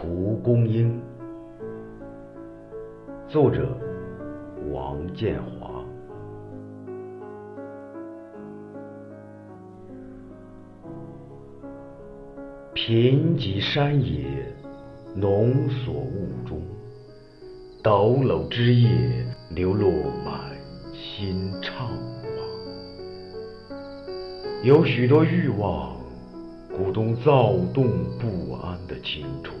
蒲公英，作者王建华。贫瘠山野，浓锁雾中，抖搂枝叶，流落满心怅惘。有许多欲望。鼓动躁动不安的青春，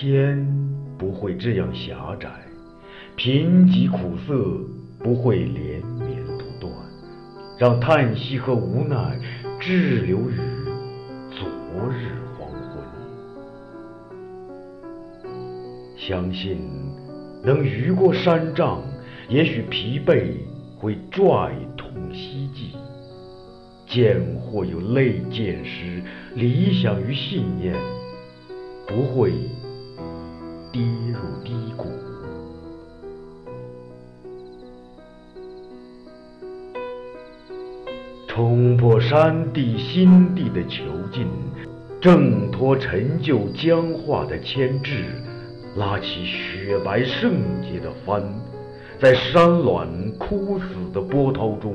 天不会这样狭窄，贫瘠苦涩不会连绵不断，让叹息和无奈滞留于昨日黄昏。相信能逾过山障，也许疲惫会拽痛希冀。见或有泪见时，理想与信念不会冲破山地心地的囚禁，挣脱陈旧僵化的牵制，拉起雪白圣洁的帆，在山峦枯死的波涛中。